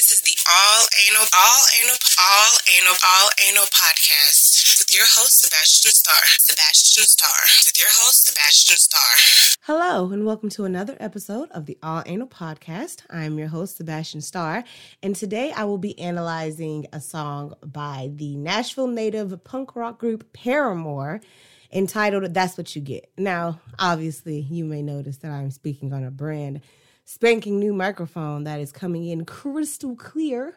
This is the All Anal, All Anal, All Anal, All Anal podcast with your host, Sebastian Starr. Sebastian Starr. With your host, Sebastian Starr. Hello, and welcome to another episode of the All Anal podcast. I'm your host, Sebastian Starr, and today I will be analyzing a song by the Nashville native punk rock group Paramore entitled That's What You Get. Now, obviously, you may notice that I'm speaking on a brand spanking new microphone that is coming in crystal clear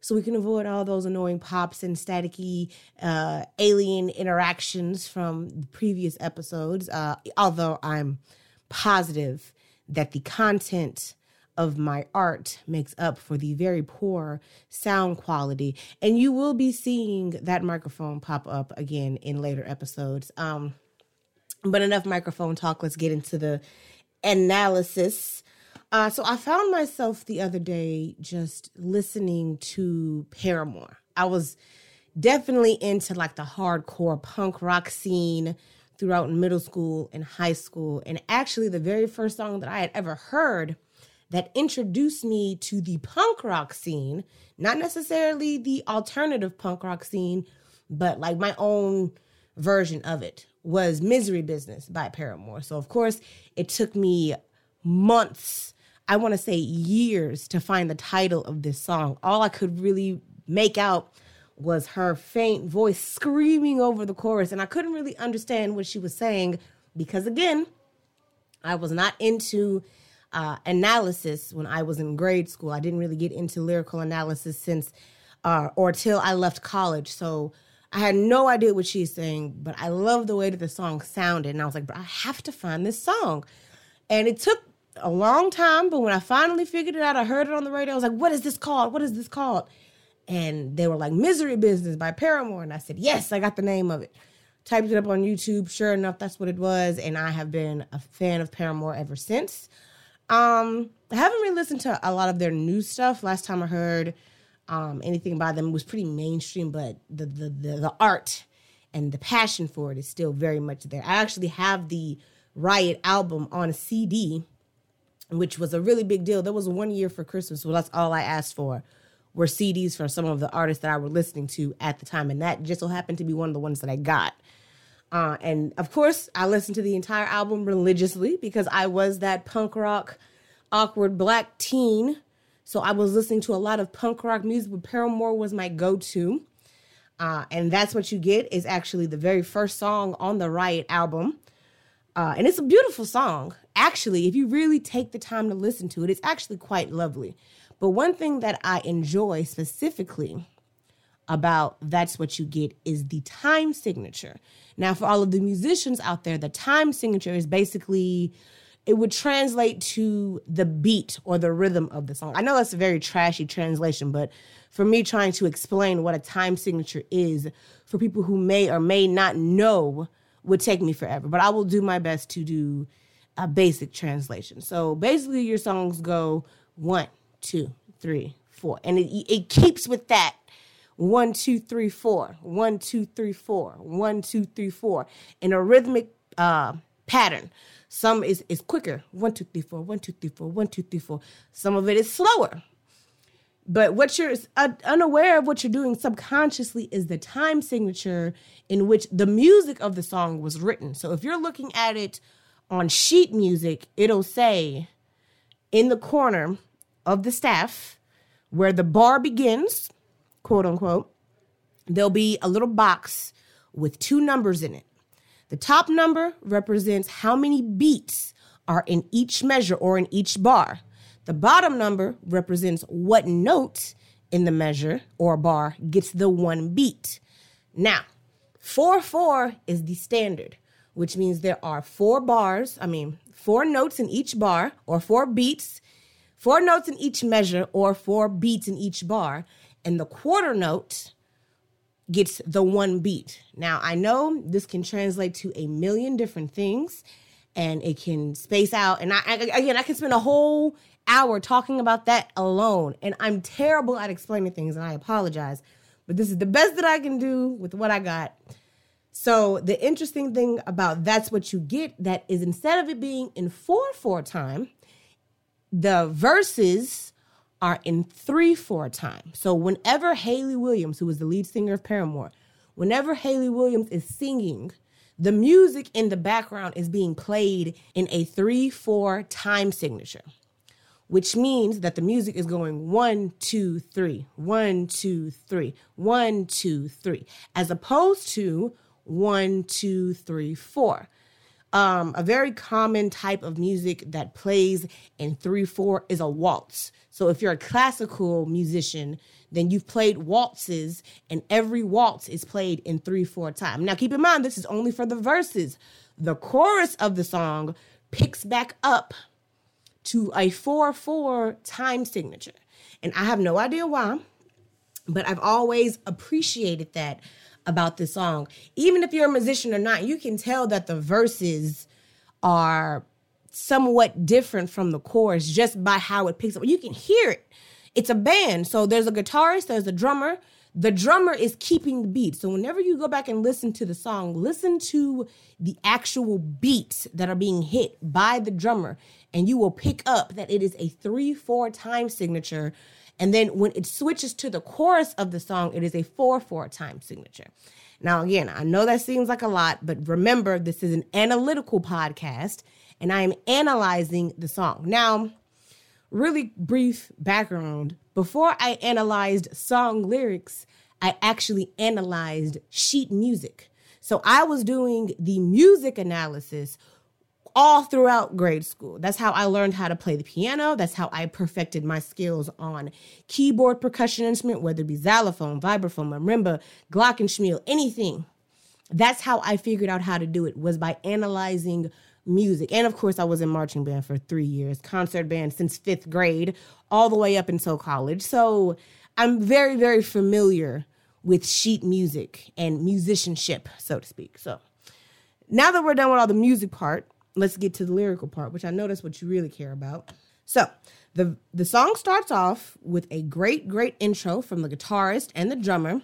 so we can avoid all those annoying pops and staticky uh, alien interactions from previous episodes. Uh, although I'm positive that the content of my art makes up for the very poor sound quality, and you will be seeing that microphone pop up again in later episodes. Um, but enough microphone talk. Let's get into the analysis uh, so I found myself the other day just listening to Paramore. I was definitely into like the hardcore punk rock scene throughout middle school and high school. And actually, the very first song that I had ever heard that introduced me to the punk rock scene, not necessarily the alternative punk rock scene, but like my own version of it, was Misery Business by Paramore. So, of course, it took me months I want to say years to find the title of this song. All I could really make out was her faint voice screaming over the chorus, and I couldn't really understand what she was saying because, again, I was not into uh, analysis when I was in grade school. I didn't really get into lyrical analysis since uh, or till I left college. So I had no idea what she's saying, but I love the way that the song sounded. And I was like, I have to find this song. And it took a long time, but when I finally figured it out, I heard it on the radio. I was like, what is this called? What is this called? And they were like, Misery Business by Paramore. And I said, yes, I got the name of it. Typed it up on YouTube. Sure enough, that's what it was. And I have been a fan of Paramore ever since. Um, I haven't really listened to a lot of their new stuff. Last time I heard um, anything by them was pretty mainstream, but the, the, the, the art and the passion for it is still very much there. I actually have the Riot album on a CD which was a really big deal. There was one year for Christmas, well, that's all I asked for were CDs from some of the artists that I were listening to at the time, and that just so happened to be one of the ones that I got. Uh, and of course, I listened to the entire album religiously because I was that punk rock, awkward black teen. So I was listening to a lot of punk rock music, but Paramore was my go-to. Uh, and that's what you get is actually the very first song on the Riot album. Uh, and it's a beautiful song. Actually, if you really take the time to listen to it, it's actually quite lovely. But one thing that I enjoy specifically about That's What You Get is the time signature. Now, for all of the musicians out there, the time signature is basically, it would translate to the beat or the rhythm of the song. I know that's a very trashy translation, but for me trying to explain what a time signature is for people who may or may not know would take me forever, but I will do my best to do a basic translation. So basically, your songs go one, two, three, four, and it, it keeps with that one, two, three, four, one, two, three, four, one, two, three, four, in a rhythmic uh, pattern. Some is is quicker, one, two, three, four, one, two, three, four, one, two, three, four. Some of it is slower. But what you're unaware of what you're doing subconsciously is the time signature in which the music of the song was written. So if you're looking at it on sheet music, it'll say in the corner of the staff where the bar begins, quote unquote, there'll be a little box with two numbers in it. The top number represents how many beats are in each measure or in each bar. The bottom number represents what note in the measure or bar gets the one beat. Now, 4 4 is the standard, which means there are four bars, I mean, four notes in each bar or four beats, four notes in each measure or four beats in each bar. And the quarter note gets the one beat. Now, I know this can translate to a million different things and it can space out. And I, again, I can spend a whole hour talking about that alone. And I'm terrible at explaining things, and I apologize. But this is the best that I can do with what I got. So the interesting thing about that's what you get that is instead of it being in 4 4 time, the verses are in 3 4 time. So whenever Hayley Williams, who was the lead singer of Paramore, whenever Hayley Williams is singing, the music in the background is being played in a 3 4 time signature which means that the music is going one, two, three, one, two, three, one, two, three, as opposed to one, two, three, four. Um, a very common type of music that plays in three, four is a waltz. So if you're a classical musician, then you've played waltzes, and every waltz is played in three, four time. Now keep in mind, this is only for the verses. The chorus of the song picks back up to a 4 4 time signature. And I have no idea why, but I've always appreciated that about this song. Even if you're a musician or not, you can tell that the verses are somewhat different from the chorus just by how it picks up. You can hear it. It's a band. So there's a guitarist, there's a drummer, the drummer is keeping the beat. So whenever you go back and listen to the song, listen to the actual beats that are being hit by the drummer, and you will pick up that it is a 3 4 time signature. And then when it switches to the chorus of the song, it is a 4 4 time signature. Now, again, I know that seems like a lot, but remember, this is an analytical podcast, and I am analyzing the song. Now, really brief background before I analyzed song lyrics, I actually analyzed sheet music. So I was doing the music analysis all throughout grade school. That's how I learned how to play the piano. That's how I perfected my skills on keyboard percussion instrument, whether it be xylophone, vibraphone, marimba, glockenspiel, anything. That's how I figured out how to do it was by analyzing music. And of course, I was in marching band for three years, concert band since fifth grade, all the way up until college. So I'm very, very familiar with sheet music and musicianship, so to speak. So now that we're done with all the music part, let's get to the lyrical part, which I know that's what you really care about. So the the song starts off with a great, great intro from the guitarist and the drummer.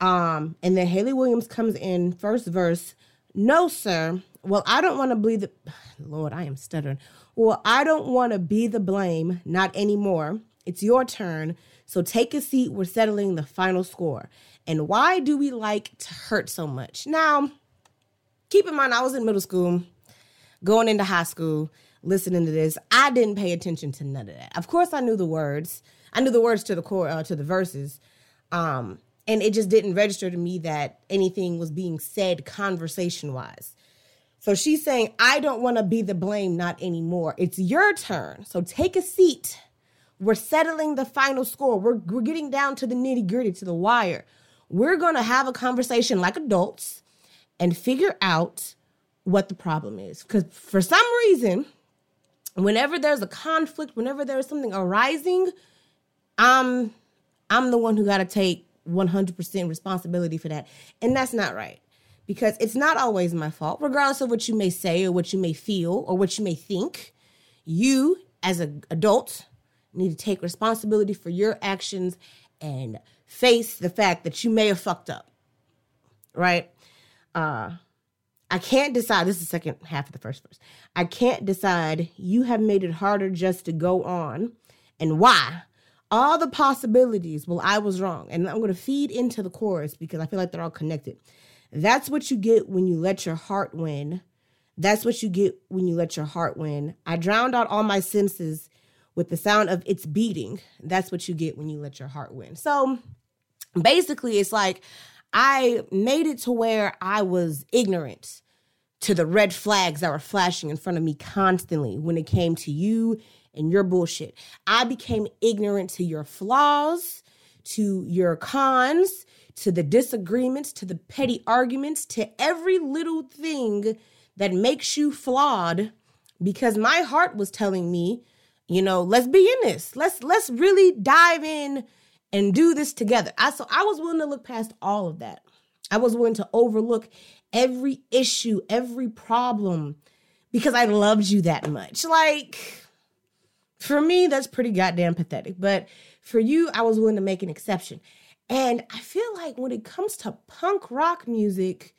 Um, and then Hayley Williams comes in first verse. No, sir, well, I don't want to be the Lord, I am stuttering. Well, I don't want to be the blame, not anymore. It's your turn. So take a seat. We're settling the final score. And why do we like to hurt so much? Now, keep in mind, I was in middle school, going into high school, listening to this. I didn't pay attention to none of that. Of course, I knew the words. I knew the words to the core, uh, to the verses. Um, and it just didn't register to me that anything was being said conversation wise. So she's saying, I don't want to be the blame, not anymore. It's your turn. So take a seat. We're settling the final score. We're, we're getting down to the nitty gritty, to the wire. We're to have a conversation like adults and figure out what the problem is. Because for some reason, whenever there's a conflict, whenever there's something arising, I'm I'm the one who got to take 100% responsibility for that. And that's not right because it's not always my fault, regardless of what you may say or what you may feel or what you may think. You, as an adult, need to take responsibility for your actions and face the fact that you may have fucked up. Right? Uh, I can't decide. This is the second half of the first verse. I can't decide. You have made it harder just to go on. And why? All the possibilities. Well, I was wrong. And I'm going to feed into the chorus because I feel like they're all connected. That's what you get when you let your heart win. That's what you get when you let your heart win. I drowned out all my senses with the sound of its beating. That's what you get when you let your heart win. So basically, it's like I made it to where I was ignorant to the red flags that were flashing in front of me constantly when it came to you and your bullshit. I became ignorant to your flaws, to your cons, to the disagreements, to the petty arguments, to every little thing that makes you flawed because my heart was telling me, you know, let's be in this. Let's let's really dive in and do this together. I so I was willing to look past all of that. I was willing to overlook every issue, every problem because I loved you that much. Like for me that's pretty goddamn pathetic, but for you I was willing to make an exception. And I feel like when it comes to punk rock music,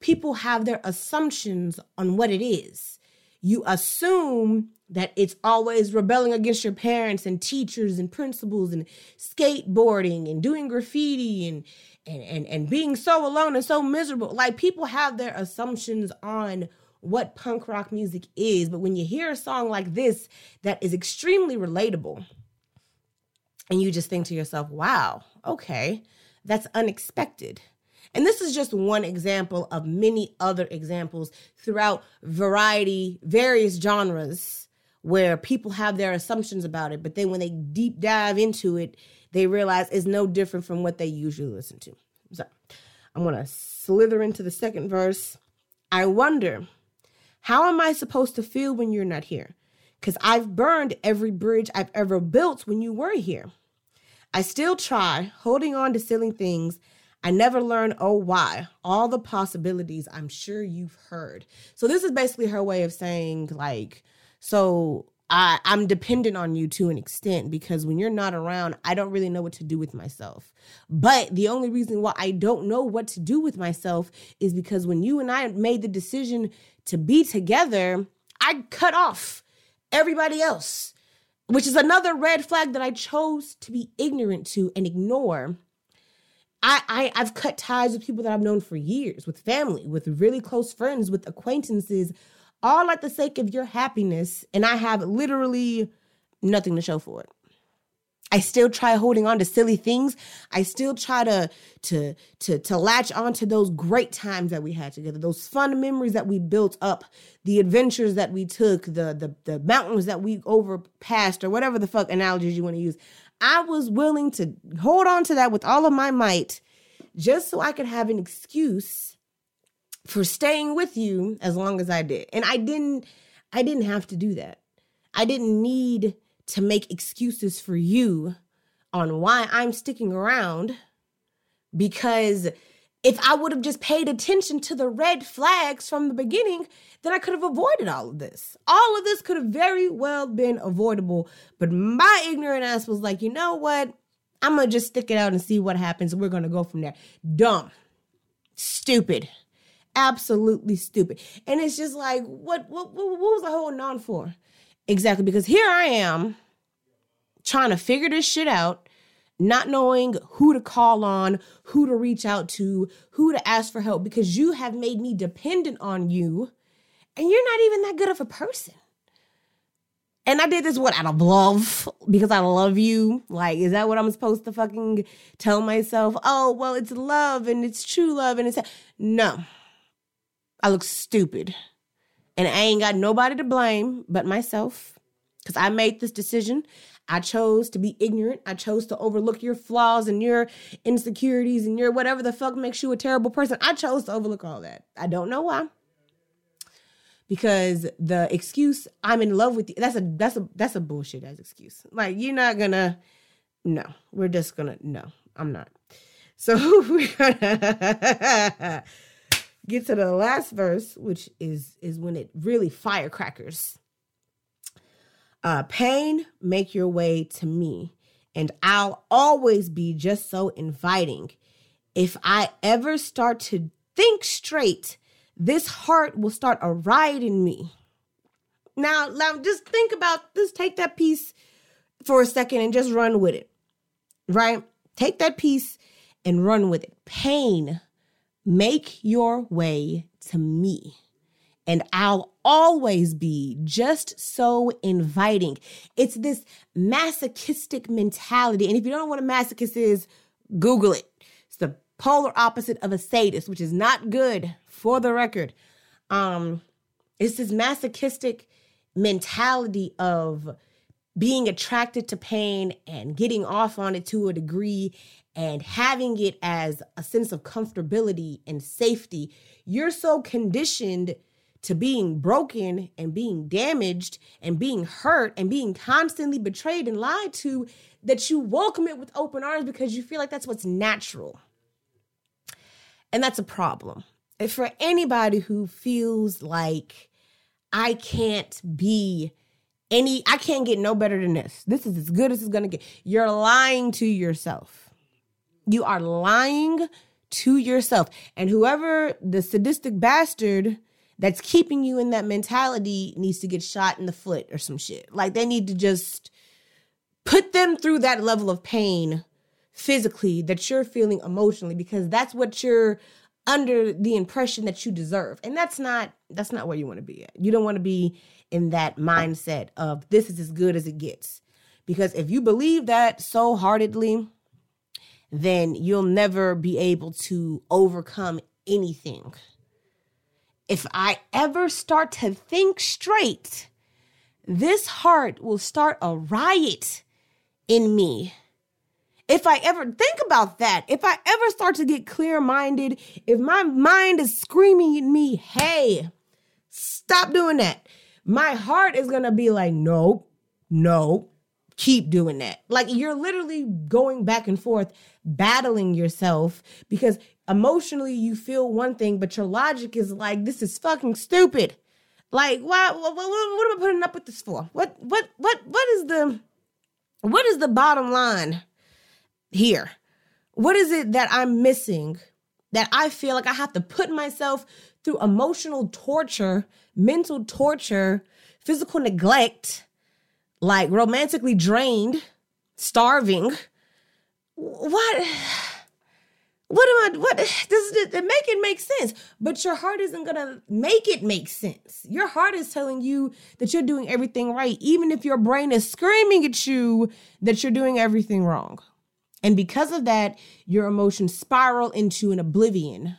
people have their assumptions on what it is. you assume that it's always rebelling against your parents and teachers and principals and skateboarding and doing graffiti and and and, and being so alone and so miserable. Like people have their assumptions on what punk rock music is, but when you hear a song like this that is extremely relatable, and you just think to yourself, wow, okay, that's unexpected. And this is just one example of many other examples throughout variety, various genres where people have their assumptions about it, but then when they deep dive into it, they realize it's no different from what they usually listen to. So I'm going to slither into the second verse. I wonder, how am I supposed to feel when you're not here? Because I've burned every bridge I've ever built when you were here. I still try, holding on to silly things. I never learn, oh, why? All the possibilities I'm sure you've heard. So, this is basically her way of saying, like, so I, I'm dependent on you to an extent because when you're not around, I don't really know what to do with myself. But the only reason why I don't know what to do with myself is because when you and I made the decision to be together, I cut off everybody else which is another red flag that I chose to be ignorant to and ignore. I, I I've cut ties with people that I've known for years, with family, with really close friends, with acquaintances, all at the sake of your happiness, and I have literally nothing to show for it. I still try holding on to silly things. I still try to to to to latch on to those great times that we had together, those fun memories that we built up, the adventures that we took, the the the mountains that we overpassed, or whatever the fuck analogies you want to use. I was willing to hold on to that with all of my might, just so I could have an excuse for staying with you as long as I did. And I didn't I didn't have to do that. I didn't need to make excuses for you on why I'm sticking around because if I would have just paid attention to the red flags from the beginning, then I could have avoided all of this. All of this could have very well been avoidable. But my ignorant ass was like, you know what? I'm going to just stick it out and see what happens. We're going to go from there. Dumb. Stupid. Absolutely stupid. And it's just like, what, what, what, what was I holding on for? Exactly, because here I am trying to figure this shit out, not knowing who to call on, who to reach out to, who to ask for help, because you have made me dependent on you, and you're not even that good of a person. And I did this what out of love because I love you. Like, is that what I'm supposed to fucking tell myself? Oh, well, it's love and it's true love and it's no. I look stupid. And I ain't got nobody to blame but myself because I made this decision. I chose to be ignorant. I chose to overlook your flaws and your insecurities and your whatever the fuck makes you a terrible person. I chose to overlook all that. I don't know why. Because the excuse I'm in love with you, that's a that's a that's a bullshit as excuse. Like you're not gonna no, we're just gonna no, I'm not. So we're gonna get to the last verse, which is is when it really firecrackers. Uh, pain, make your way to me, and I'll always be just so inviting. If I ever start to think straight, this heart will start a riot in me. Now, now just think about this, take that piece for a second and just run with it. Right? Take that piece and run with it. Pain Make your way to me, and I'll always be just so inviting. It's this masochistic mentality. And if you don't know what a masochist is, Google it. It's the polar opposite of a sadist, which is not good for the record. Um, it's this masochistic mentality of being attracted to pain and getting off on it to a degree and having it as a sense of comfortability and safety, you're so conditioned to being broken and being damaged and being hurt and being constantly betrayed and lied to that you welcome it with open arms because you feel like that's what's natural. And that's a problem. And for anybody who feels like I can't be any, I can't get no better than this. This is as good as it's gonna get. You're lying to yourself. You are lying to yourself. And whoever the sadistic bastard that's keeping you in that mentality needs to get shot in the foot or some shit. Like they need to just put them through that level of pain physically that you're feeling emotionally because that's what you're under the impression that you deserve. And that's not that's not where you want to be at. You don't want to be in that mindset of this is as good as it gets. Because if you believe that so heartedly, then you'll never be able to overcome anything. If I ever start to think straight, this heart will start a riot in me. If I ever think about that, if I ever start to get clear minded, if my mind is screaming at me, hey, stop doing that, my heart is gonna be like, nope, nope, keep doing that. Like you're literally going back and forth, battling yourself because emotionally you feel one thing, but your logic is like, this is fucking stupid. Like, why? What, what, what am I putting up with this for? What? What? What? What is the? What is the bottom line here? What is it that I'm missing? That I feel like I have to put myself through emotional torture, mental torture, physical neglect, like romantically drained, starving. What? what am I? What does it, it make it make sense? But your heart isn't gonna make it make sense. Your heart is telling you that you're doing everything right, even if your brain is screaming at you that you're doing everything wrong. And because of that, your emotions spiral into an oblivion,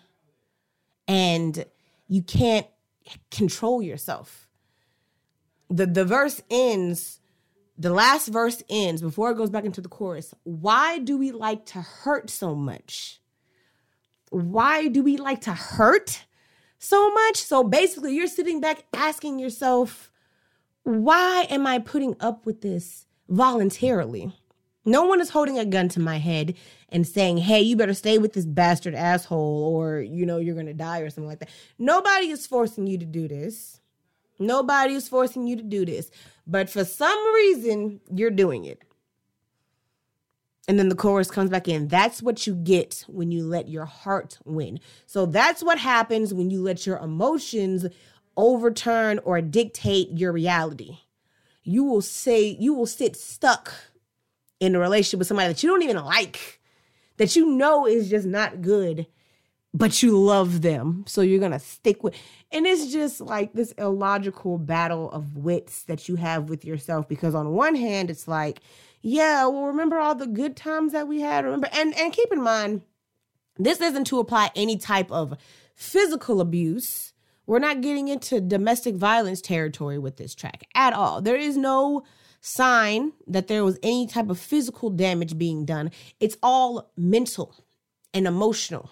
and you can't control yourself. the The verse ends. The last verse ends before it goes back into the chorus. Why do we like to hurt so much? why do we like to hurt so much? So basically, you're sitting back asking yourself, why am I putting up with this voluntarily? No one is holding a gun to my head and saying, hey, you better stay with this bastard asshole or, you know, you're going to die or something like that. Nobody is forcing you to do this. Nobody is forcing you to do this. But for some reason, you're doing it. And then the chorus comes back in. That's what you get when you let your heart win. So that's what happens when you let your emotions overturn or dictate your reality. You will say, you will sit stuck in a relationship with somebody that you don't even like, that you know is just not good, but you love them. So you're going to stick with. And it's just like this illogical battle of wits that you have with yourself because on one hand, it's like, yeah, well, remember all the good times that we had. Remember, and and keep in mind, this isn't to apply any type of physical abuse. We're not getting into domestic violence territory with this track at all. There is no sign that there was any type of physical damage being done. It's all mental and emotional.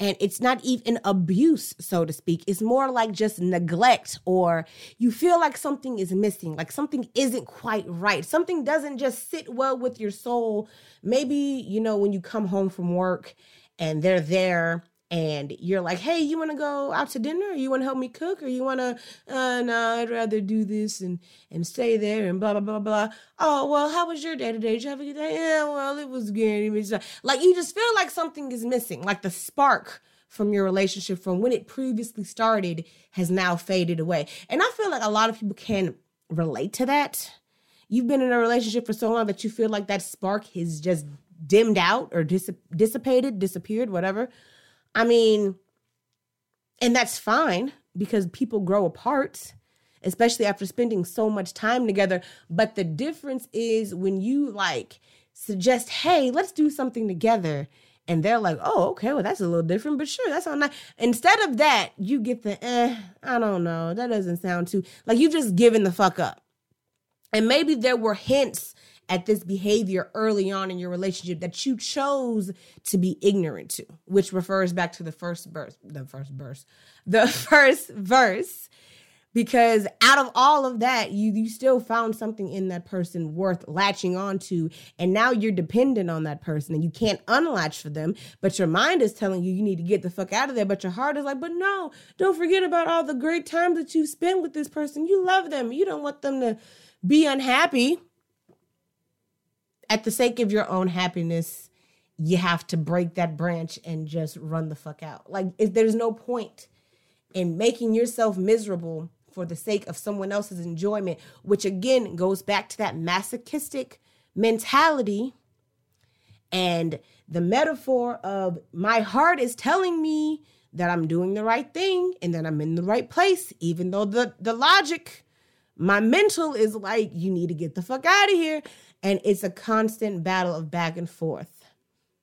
And it's not even abuse so to speak. It's more like just neglect or you feel like something is missing like something isn't quite right. Something doesn't just sit well with your soul. Maybe you know when you come home from work and they're there and you're like, hey, you want to go out to dinner? Or you want to help me cook? Or you want to, uh, no, I'd rather do this and and stay there and blah blah blah blah. Oh well, how was your day today? Did you have a good day? Yeah, well, it was good. Like you just feel like something is missing, like the spark from your relationship from when it previously started has now faded away. And I feel like a lot of people can relate to that. You've been in a relationship for so long that you feel like that spark has just dimmed out or dis- dissipated, disappeared, whatever. I mean, and that's fine because people grow apart, especially after spending so much time together. But the difference is when you like suggest, hey, let's do something together. And they're like, oh, okay, well, that's a little different, but sure, that's all nice. Instead of that, you get the, eh, I don't know, that doesn't sound too, like you've just giving the fuck up. And maybe there were hints at this behavior early on in your relationship that you chose to be ignorant to, which refers back to the first verse, the first verse, the first verse. Because out of all of that, you you still found something in that person worth latching onto, and now you're dependent on that person, and you can't unlatch for them. But your mind is telling you you need to get the fuck out of there, but your heart is like, but no, don't forget about all the great times that you spent with this person. You love them. You don't want them to be unhappy at the sake of your own happiness, you have to break that branch and just run the fuck out. Like, if there's no point in making yourself miserable for the sake of someone else's enjoyment, which again goes back to that masochistic mentality and the metaphor of my heart is telling me that I'm doing the right thing and that I'm in the right place, even though the, the logic, my mental is like, you need to get the fuck out of here. And it's a constant battle of back and forth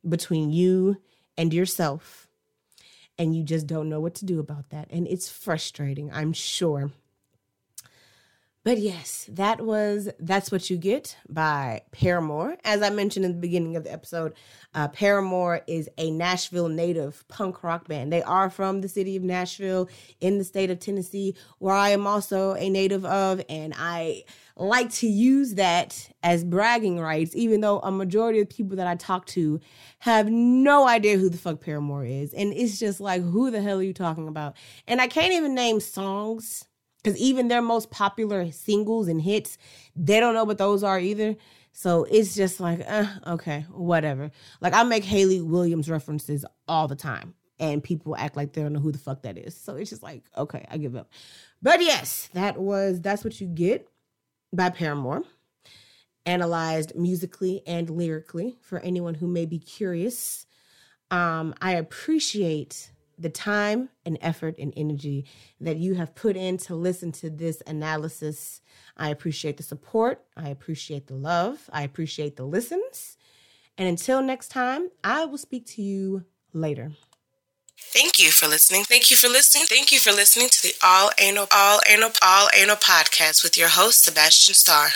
between you and yourself. And you just don't know what to do about that. And it's frustrating, I'm sure. But yes, that was That's What You Get by Paramore. As I mentioned in the beginning of the episode, uh, Paramore is a Nashville native punk rock band. They are from the city of Nashville in the state of Tennessee, where I am also a native of, and I like to use that as bragging rights, even though a majority of people that I talk to have no idea who the fuck Paramore is. And it's just like, who the hell are you talking about? And I can't even name songs because even their most popular singles and hits, they don't know what those are either. So it's just like, uh, okay, whatever. Like I make Hayley Williams references all the time, and people act like they don't know who the fuck that is. So it's just like, okay, I give up. But yes, that was that's what you get by Paramore, analyzed musically and lyrically for anyone who may be curious. Um, I appreciate the time and effort and energy that you have put in to listen to this analysis. I appreciate the support. I appreciate the love. I appreciate the listens. And until next time, I will speak to you later. Thank you for listening. Thank you for listening. Thank you for listening to the All Anal All Anal All Anal podcast with your host Sebastian Starr.